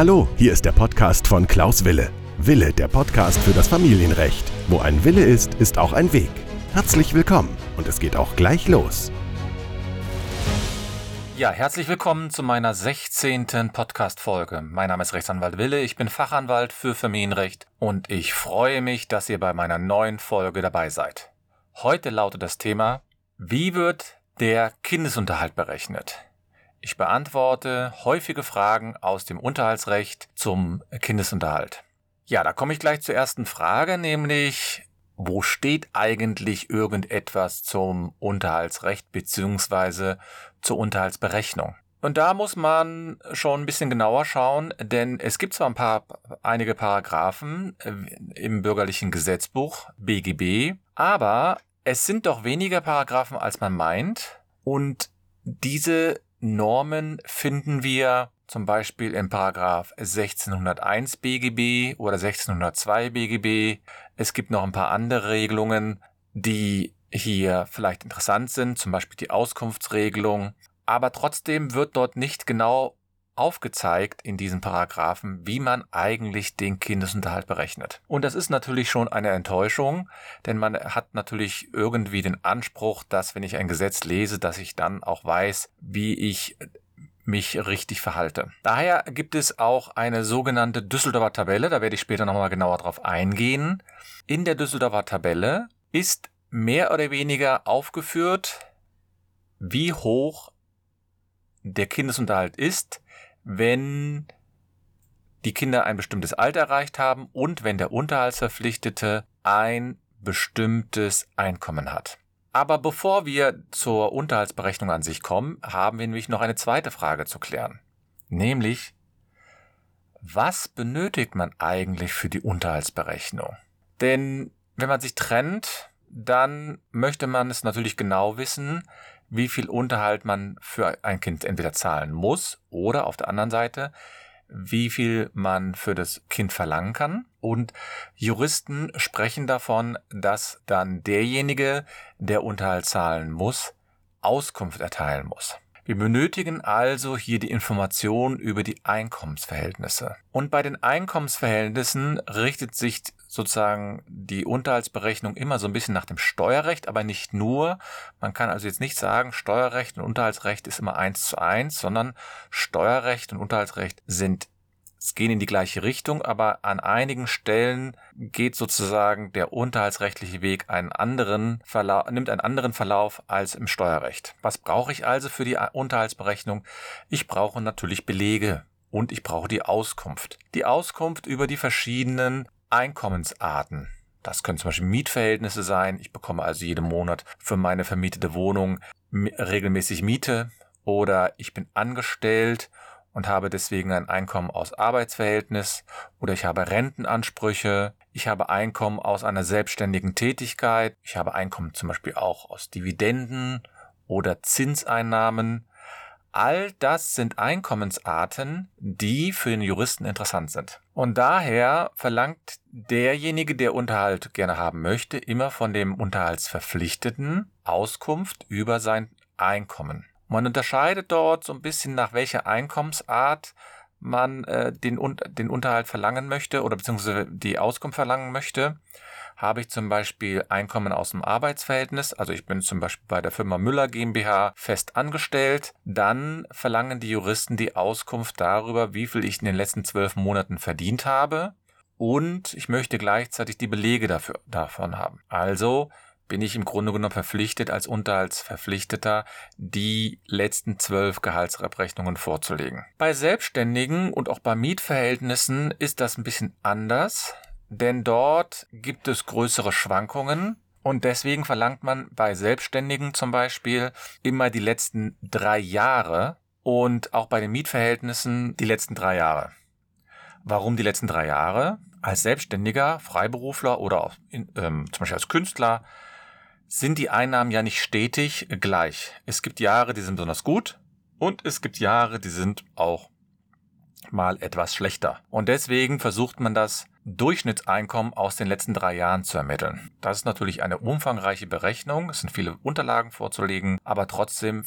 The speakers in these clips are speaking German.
Hallo, hier ist der Podcast von Klaus Wille. Wille, der Podcast für das Familienrecht. Wo ein Wille ist, ist auch ein Weg. Herzlich willkommen und es geht auch gleich los. Ja, herzlich willkommen zu meiner 16. Podcast-Folge. Mein Name ist Rechtsanwalt Wille, ich bin Fachanwalt für Familienrecht und ich freue mich, dass ihr bei meiner neuen Folge dabei seid. Heute lautet das Thema, wie wird der Kindesunterhalt berechnet? Ich beantworte häufige Fragen aus dem Unterhaltsrecht zum Kindesunterhalt. Ja, da komme ich gleich zur ersten Frage, nämlich wo steht eigentlich irgendetwas zum Unterhaltsrecht beziehungsweise zur Unterhaltsberechnung? Und da muss man schon ein bisschen genauer schauen, denn es gibt zwar ein paar, einige Paragraphen äh, im bürgerlichen Gesetzbuch BGB, aber es sind doch weniger Paragraphen, als man meint. Und diese Normen finden wir zum Beispiel im Paragraph 1601 BGB oder 1602 BGB. Es gibt noch ein paar andere Regelungen, die hier vielleicht interessant sind, zum Beispiel die Auskunftsregelung. Aber trotzdem wird dort nicht genau aufgezeigt in diesen Paragraphen, wie man eigentlich den Kindesunterhalt berechnet. Und das ist natürlich schon eine Enttäuschung, denn man hat natürlich irgendwie den Anspruch, dass wenn ich ein Gesetz lese, dass ich dann auch weiß, wie ich mich richtig verhalte. Daher gibt es auch eine sogenannte Düsseldorfer Tabelle, da werde ich später nochmal genauer drauf eingehen. In der Düsseldorfer Tabelle ist mehr oder weniger aufgeführt, wie hoch der Kindesunterhalt ist, wenn die Kinder ein bestimmtes Alter erreicht haben und wenn der Unterhaltsverpflichtete ein bestimmtes Einkommen hat. Aber bevor wir zur Unterhaltsberechnung an sich kommen, haben wir nämlich noch eine zweite Frage zu klären. Nämlich, was benötigt man eigentlich für die Unterhaltsberechnung? Denn wenn man sich trennt, dann möchte man es natürlich genau wissen, wie viel Unterhalt man für ein Kind entweder zahlen muss oder auf der anderen Seite, wie viel man für das Kind verlangen kann. Und Juristen sprechen davon, dass dann derjenige, der Unterhalt zahlen muss, Auskunft erteilen muss. Wir benötigen also hier die Information über die Einkommensverhältnisse. Und bei den Einkommensverhältnissen richtet sich sozusagen die Unterhaltsberechnung immer so ein bisschen nach dem Steuerrecht, aber nicht nur. Man kann also jetzt nicht sagen, Steuerrecht und Unterhaltsrecht ist immer eins zu eins, sondern Steuerrecht und Unterhaltsrecht sind es gehen in die gleiche Richtung, aber an einigen Stellen geht sozusagen der unterhaltsrechtliche Weg einen anderen Verlauf, nimmt einen anderen Verlauf als im Steuerrecht. Was brauche ich also für die Unterhaltsberechnung? Ich brauche natürlich Belege und ich brauche die Auskunft. Die Auskunft über die verschiedenen Einkommensarten. Das können zum Beispiel Mietverhältnisse sein. Ich bekomme also jeden Monat für meine vermietete Wohnung regelmäßig Miete oder ich bin angestellt und habe deswegen ein Einkommen aus Arbeitsverhältnis oder ich habe Rentenansprüche, ich habe Einkommen aus einer selbstständigen Tätigkeit, ich habe Einkommen zum Beispiel auch aus Dividenden oder Zinseinnahmen. All das sind Einkommensarten, die für den Juristen interessant sind. Und daher verlangt derjenige, der Unterhalt gerne haben möchte, immer von dem Unterhaltsverpflichteten Auskunft über sein Einkommen. Man unterscheidet dort so ein bisschen nach welcher Einkommensart man äh, den, den Unterhalt verlangen möchte oder beziehungsweise die Auskunft verlangen möchte. Habe ich zum Beispiel Einkommen aus dem Arbeitsverhältnis, also ich bin zum Beispiel bei der Firma Müller GmbH fest angestellt, dann verlangen die Juristen die Auskunft darüber, wie viel ich in den letzten zwölf Monaten verdient habe und ich möchte gleichzeitig die Belege dafür, davon haben. Also bin ich im Grunde genommen verpflichtet, als Unterhaltsverpflichteter die letzten zwölf Gehaltsabrechnungen vorzulegen. Bei Selbstständigen und auch bei Mietverhältnissen ist das ein bisschen anders, denn dort gibt es größere Schwankungen. Und deswegen verlangt man bei Selbstständigen zum Beispiel immer die letzten drei Jahre und auch bei den Mietverhältnissen die letzten drei Jahre. Warum die letzten drei Jahre? Als Selbstständiger, Freiberufler oder auch in, ähm, zum Beispiel als Künstler sind die Einnahmen ja nicht stetig gleich. Es gibt Jahre, die sind besonders gut und es gibt Jahre, die sind auch mal etwas schlechter. Und deswegen versucht man das Durchschnittseinkommen aus den letzten drei Jahren zu ermitteln. Das ist natürlich eine umfangreiche Berechnung, es sind viele Unterlagen vorzulegen, aber trotzdem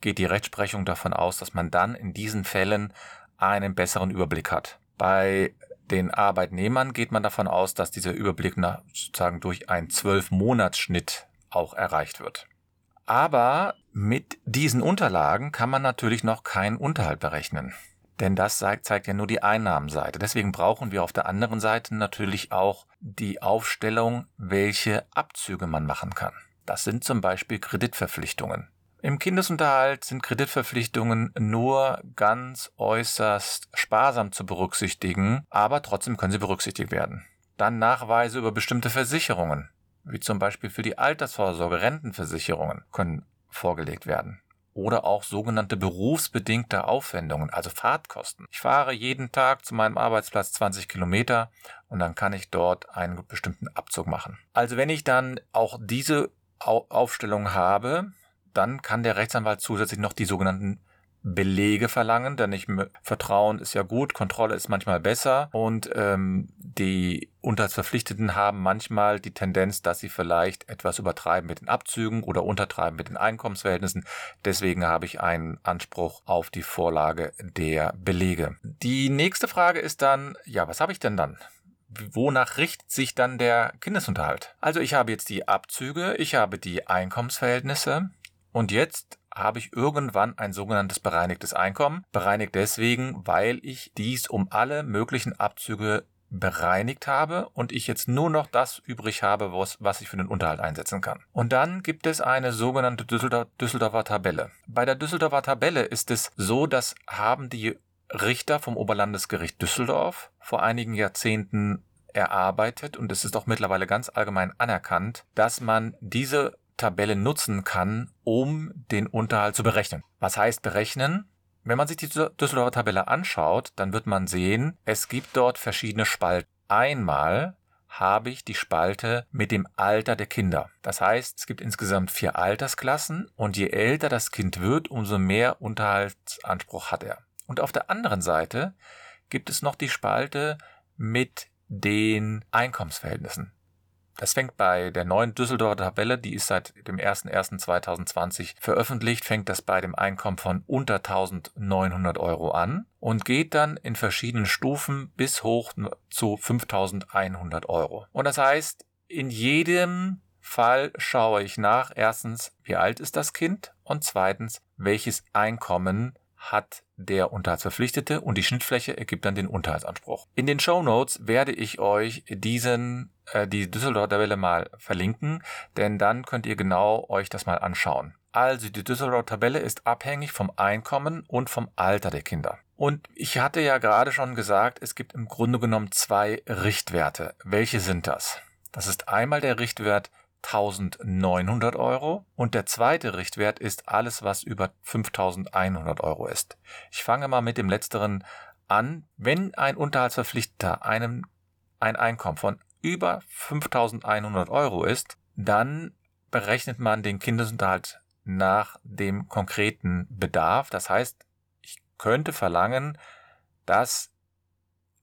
geht die Rechtsprechung davon aus, dass man dann in diesen Fällen einen besseren Überblick hat. Bei den Arbeitnehmern geht man davon aus, dass dieser Überblick sozusagen durch einen Zwölf-Monats-Schnitt auch erreicht wird. Aber mit diesen Unterlagen kann man natürlich noch keinen Unterhalt berechnen. Denn das zeigt, ja nur die Einnahmenseite. Deswegen brauchen wir auf der anderen Seite natürlich auch die Aufstellung, welche Abzüge man machen kann. Das sind zum Beispiel Kreditverpflichtungen. Im Kindesunterhalt sind Kreditverpflichtungen nur ganz äußerst sparsam zu berücksichtigen, aber trotzdem können sie berücksichtigt werden. Dann Nachweise über bestimmte Versicherungen, wie zum Beispiel für die Altersvorsorge, Rentenversicherungen, können vorgelegt werden oder auch sogenannte berufsbedingte Aufwendungen, also Fahrtkosten. Ich fahre jeden Tag zu meinem Arbeitsplatz 20 Kilometer und dann kann ich dort einen bestimmten Abzug machen. Also wenn ich dann auch diese Aufstellung habe, dann kann der Rechtsanwalt zusätzlich noch die sogenannten Belege verlangen, denn ich Vertrauen ist ja gut, Kontrolle ist manchmal besser und ähm, die Unterhaltsverpflichteten haben manchmal die Tendenz, dass sie vielleicht etwas übertreiben mit den Abzügen oder untertreiben mit den Einkommensverhältnissen. Deswegen habe ich einen Anspruch auf die Vorlage der Belege. Die nächste Frage ist dann, ja, was habe ich denn dann? wonach richtet sich dann der Kindesunterhalt? Also ich habe jetzt die Abzüge, ich habe die Einkommensverhältnisse und jetzt habe ich irgendwann ein sogenanntes bereinigtes Einkommen. Bereinigt deswegen, weil ich dies um alle möglichen Abzüge bereinigt habe und ich jetzt nur noch das übrig habe, was, was ich für den Unterhalt einsetzen kann. Und dann gibt es eine sogenannte Düsseldorfer, Düsseldorfer Tabelle. Bei der Düsseldorfer Tabelle ist es so, dass haben die Richter vom Oberlandesgericht Düsseldorf vor einigen Jahrzehnten erarbeitet und es ist auch mittlerweile ganz allgemein anerkannt, dass man diese Tabelle nutzen kann, um den Unterhalt zu berechnen. Was heißt berechnen? Wenn man sich die Düsseldorfer Tabelle anschaut, dann wird man sehen, es gibt dort verschiedene Spalten. Einmal habe ich die Spalte mit dem Alter der Kinder. Das heißt, es gibt insgesamt vier Altersklassen und je älter das Kind wird, umso mehr Unterhaltsanspruch hat er. Und auf der anderen Seite gibt es noch die Spalte mit den Einkommensverhältnissen. Das fängt bei der neuen Düsseldorfer Tabelle, die ist seit dem 01.01.2020 veröffentlicht, fängt das bei dem Einkommen von unter 1900 Euro an und geht dann in verschiedenen Stufen bis hoch zu 5100 Euro. Und das heißt, in jedem Fall schaue ich nach, erstens, wie alt ist das Kind und zweitens, welches Einkommen hat der Unterhaltsverpflichtete und die Schnittfläche ergibt dann den Unterhaltsanspruch. In den Show Notes werde ich euch diesen äh, die Düsseldorfer Tabelle mal verlinken, denn dann könnt ihr genau euch das mal anschauen. Also die Düsseldorfer Tabelle ist abhängig vom Einkommen und vom Alter der Kinder. Und ich hatte ja gerade schon gesagt, es gibt im Grunde genommen zwei Richtwerte. Welche sind das? Das ist einmal der Richtwert 1900 Euro und der zweite Richtwert ist alles, was über 5100 Euro ist. Ich fange mal mit dem letzteren an. Wenn ein Unterhaltsverpflichteter einem ein Einkommen von über 5100 Euro ist, dann berechnet man den Kindesunterhalt nach dem konkreten Bedarf. Das heißt, ich könnte verlangen, dass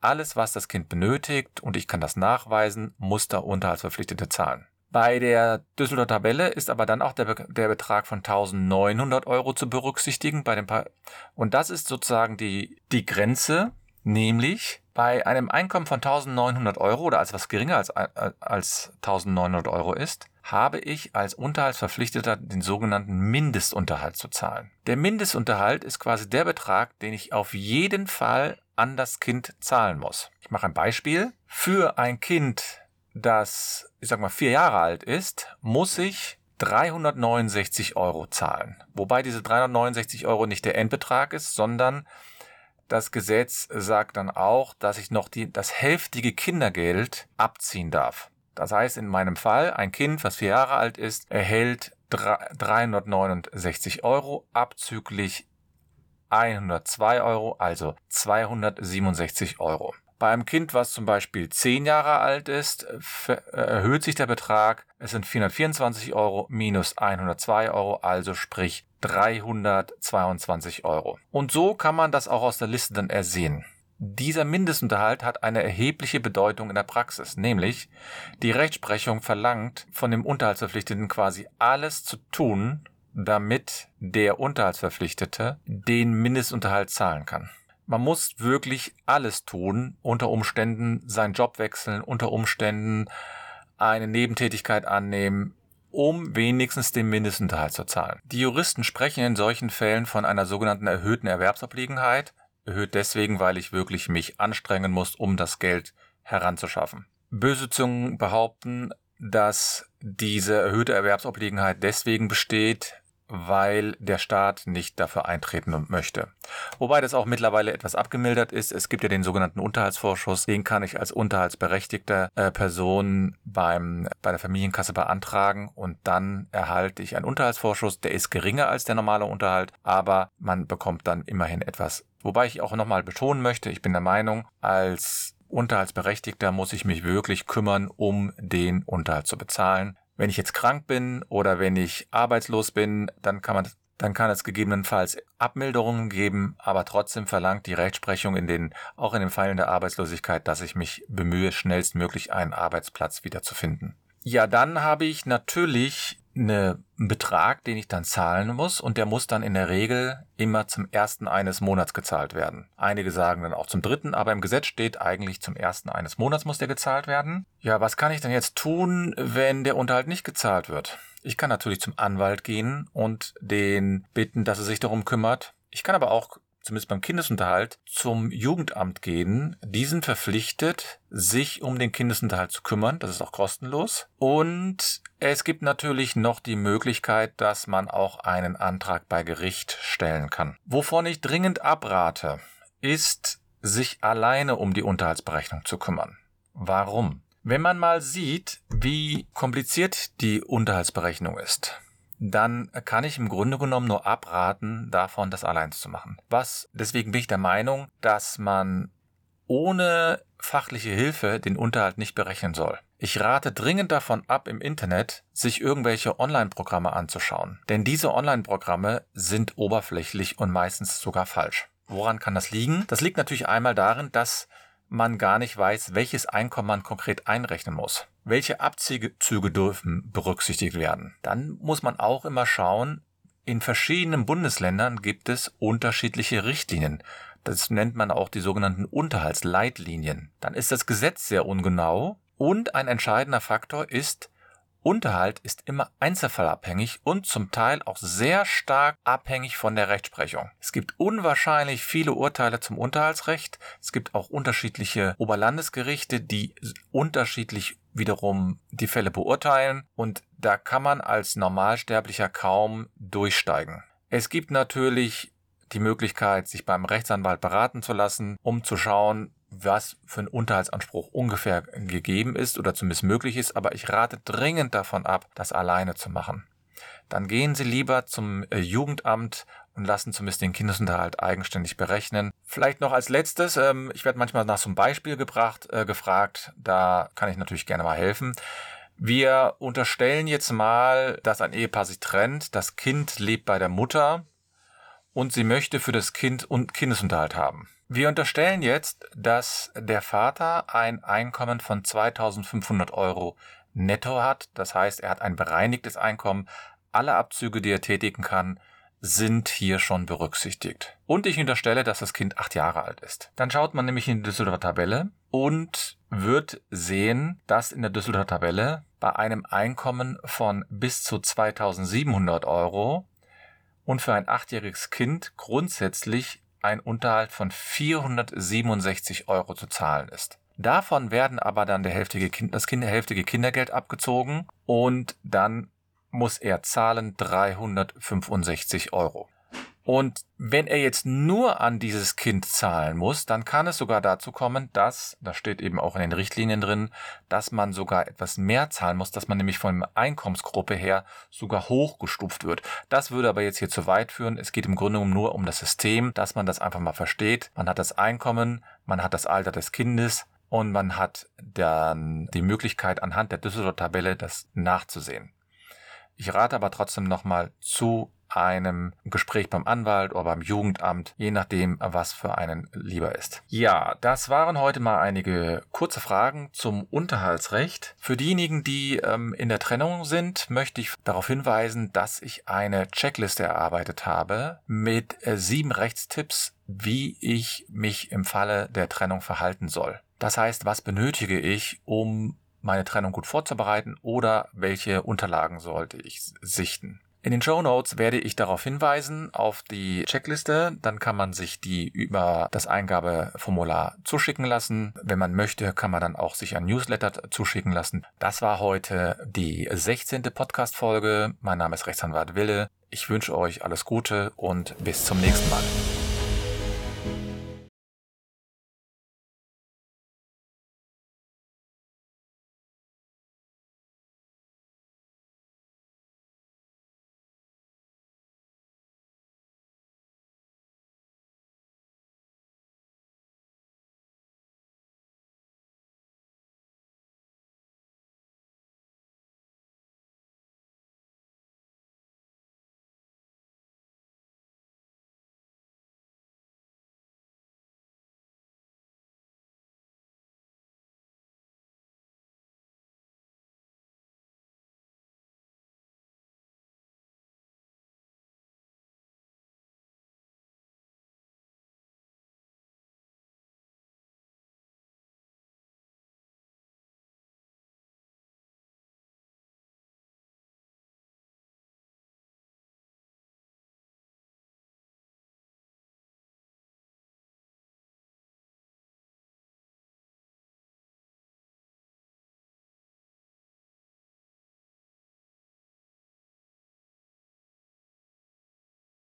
alles, was das Kind benötigt, und ich kann das nachweisen, muss der Unterhaltsverpflichtete zahlen. Bei der Düsseldorfer Tabelle ist aber dann auch der, Be der Betrag von 1900 Euro zu berücksichtigen bei dem und das ist sozusagen die, die Grenze, nämlich bei einem Einkommen von 1900 Euro oder als was geringer als, als 1900 Euro ist, habe ich als Unterhaltsverpflichteter den sogenannten Mindestunterhalt zu zahlen. Der Mindestunterhalt ist quasi der Betrag, den ich auf jeden Fall an das Kind zahlen muss. Ich mache ein Beispiel. Für ein Kind das, ich sag mal, vier Jahre alt ist, muss ich 369 Euro zahlen. Wobei diese 369 Euro nicht der Endbetrag ist, sondern das Gesetz sagt dann auch, dass ich noch die, das hälftige Kindergeld abziehen darf. Das heißt, in meinem Fall, ein Kind, was vier Jahre alt ist, erhält 369 Euro abzüglich 102 Euro, also 267 Euro. Bei einem Kind, was zum Beispiel 10 Jahre alt ist, äh, erhöht sich der Betrag. Es sind 424 Euro minus 102 Euro, also sprich 322 Euro. Und so kann man das auch aus der Liste dann ersehen. Dieser Mindestunterhalt hat eine erhebliche Bedeutung in der Praxis, nämlich die Rechtsprechung verlangt von dem Unterhaltsverpflichteten quasi alles zu tun, damit der Unterhaltsverpflichtete den Mindestunterhalt zahlen kann. Man muss wirklich alles tun, unter Umständen seinen Job wechseln, unter Umständen eine Nebentätigkeit annehmen, um wenigstens den Mindestunterhalt zu zahlen. Die Juristen sprechen in solchen Fällen von einer sogenannten erhöhten Erwerbsobliegenheit, erhöht deswegen, weil ich wirklich mich anstrengen muss, um das Geld heranzuschaffen. Böse Zungen behaupten, dass diese erhöhte Erwerbsobliegenheit deswegen besteht, weil der Staat nicht dafür eintreten möchte. Wobei das auch mittlerweile etwas abgemildert ist. Es gibt ja den sogenannten Unterhaltsvorschuss. Den kann ich als unterhaltsberechtigter äh, Person beim, bei der Familienkasse beantragen und dann erhalte ich einen Unterhaltsvorschuss. Der ist geringer als der normale Unterhalt, aber man bekommt dann immerhin etwas. Wobei ich auch nochmal betonen möchte, ich bin der Meinung, als Unterhaltsberechtigter muss ich mich wirklich kümmern, um den Unterhalt zu bezahlen. Wenn ich jetzt krank bin oder wenn ich arbeitslos bin, dann kann man dann kann es gegebenenfalls Abmilderungen geben, aber trotzdem verlangt die Rechtsprechung in den, auch in den Fällen der Arbeitslosigkeit, dass ich mich bemühe, schnellstmöglich einen Arbeitsplatz wiederzufinden. Ja, dann habe ich natürlich eine, einen Betrag, den ich dann zahlen muss und der muss dann in der Regel immer zum ersten eines Monats gezahlt werden. Einige sagen dann auch zum dritten, aber im Gesetz steht eigentlich zum ersten eines Monats muss der gezahlt werden. Ja, was kann ich denn jetzt tun, wenn der Unterhalt nicht gezahlt wird? Ich kann natürlich zum Anwalt gehen und den bitten, dass er sich darum kümmert. Ich kann aber auch zumindest beim Kindesunterhalt, zum Jugendamt gehen. Die sind verpflichtet, sich um den Kindesunterhalt zu kümmern. Das ist auch kostenlos. Und es gibt natürlich noch die Möglichkeit, dass man auch einen Antrag bei Gericht stellen kann. Wovon ich dringend abrate, ist, sich alleine um die Unterhaltsberechnung zu kümmern. Warum? Wenn man mal sieht, wie kompliziert die Unterhaltsberechnung ist, dann kann ich im Grunde genommen nur abraten, davon das allein zu machen. Was, deswegen bin ich der Meinung, dass man ohne fachliche Hilfe den Unterhalt nicht berechnen soll. Ich rate dringend davon ab, im Internet sich irgendwelche Online-Programme anzuschauen. Denn diese Online-Programme sind oberflächlich und meistens sogar falsch. Woran kann das liegen? Das liegt natürlich einmal darin, dass man gar nicht weiß, welches Einkommen man konkret einrechnen muss. Welche Abzüge dürfen berücksichtigt werden? Dann muss man auch immer schauen, in verschiedenen Bundesländern gibt es unterschiedliche Richtlinien. Das nennt man auch die sogenannten Unterhaltsleitlinien. Dann ist das Gesetz sehr ungenau und ein entscheidender Faktor ist, Unterhalt ist immer einzelfallabhängig und zum Teil auch sehr stark abhängig von der Rechtsprechung. Es gibt unwahrscheinlich viele Urteile zum Unterhaltsrecht. Es gibt auch unterschiedliche Oberlandesgerichte, die unterschiedlich wiederum die Fälle beurteilen und da kann man als Normalsterblicher kaum durchsteigen. Es gibt natürlich die Möglichkeit, sich beim Rechtsanwalt beraten zu lassen, um zu schauen, was für ein Unterhaltsanspruch ungefähr gegeben ist oder zumindest möglich ist, aber ich rate dringend davon ab, das alleine zu machen. Dann gehen Sie lieber zum äh, Jugendamt und lassen zumindest den Kindesunterhalt eigenständig berechnen. Vielleicht noch als letztes, ähm, ich werde manchmal nach so einem Beispiel gebracht, äh, gefragt, da kann ich natürlich gerne mal helfen. Wir unterstellen jetzt mal, dass ein Ehepaar sich trennt, das Kind lebt bei der Mutter und sie möchte für das Kind und Kindesunterhalt haben. Wir unterstellen jetzt, dass der Vater ein Einkommen von 2500 Euro netto hat. Das heißt, er hat ein bereinigtes Einkommen. Alle Abzüge, die er tätigen kann, sind hier schon berücksichtigt. Und ich unterstelle, dass das Kind acht Jahre alt ist. Dann schaut man nämlich in die Düsseldorfer Tabelle und wird sehen, dass in der Düsseldorfer Tabelle bei einem Einkommen von bis zu 2700 Euro und für ein achtjähriges Kind grundsätzlich ein Unterhalt von 467 Euro zu zahlen ist. Davon werden aber dann der hälftige kind, das kind, hälftige Kindergeld abgezogen und dann muss er zahlen 365 Euro. Und wenn er jetzt nur an dieses Kind zahlen muss, dann kann es sogar dazu kommen, dass, das steht eben auch in den Richtlinien drin, dass man sogar etwas mehr zahlen muss, dass man nämlich von der Einkommensgruppe her sogar hochgestuft wird. Das würde aber jetzt hier zu weit führen. Es geht im Grunde genommen nur um das System, dass man das einfach mal versteht. Man hat das Einkommen, man hat das Alter des Kindes und man hat dann die Möglichkeit anhand der Düsseldorf-Tabelle das nachzusehen. Ich rate aber trotzdem nochmal zu einem Gespräch beim Anwalt oder beim Jugendamt, je nachdem, was für einen lieber ist. Ja, das waren heute mal einige kurze Fragen zum Unterhaltsrecht. Für diejenigen, die ähm, in der Trennung sind, möchte ich darauf hinweisen, dass ich eine Checkliste erarbeitet habe mit äh, sieben Rechtstipps, wie ich mich im Falle der Trennung verhalten soll. Das heißt, was benötige ich, um meine Trennung gut vorzubereiten oder welche Unterlagen sollte ich sichten. In den Show Notes werde ich darauf hinweisen, auf die Checkliste. Dann kann man sich die über das Eingabeformular zuschicken lassen. Wenn man möchte, kann man dann auch sich ein Newsletter zuschicken lassen. Das war heute die 16. Podcast-Folge. Mein Name ist Rechtsanwalt Wille. Ich wünsche euch alles Gute und bis zum nächsten Mal.